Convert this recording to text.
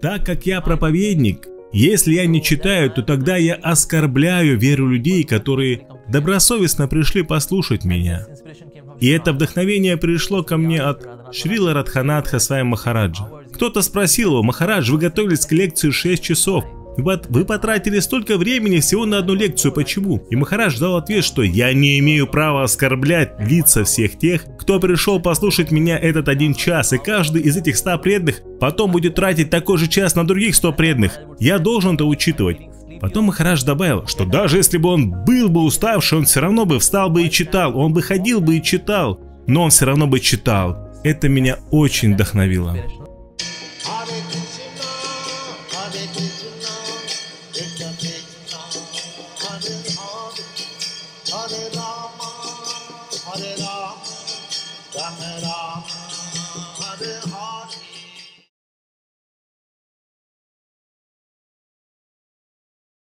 Так как я проповедник, если я не читаю, то тогда я оскорбляю веру людей, которые добросовестно пришли послушать меня. И это вдохновение пришло ко мне от Шрила Радханатха Свай Махараджа. Кто-то спросил его, Махарадж, вы готовились к лекции 6 часов. Вы потратили столько времени всего на одну лекцию, почему? И Махарадж дал ответ, что я не имею права оскорблять лица всех тех, кто пришел послушать меня этот один час, и каждый из этих ста преданных потом будет тратить такой же час на других сто преданных. Я должен это учитывать. Потом Махарадж добавил, что даже если бы он был бы уставший, он все равно бы встал бы и читал, он бы ходил бы и читал, но он все равно бы читал. Это меня очень вдохновило. Hare Hare Rama, Rama Rama, Hare Hare.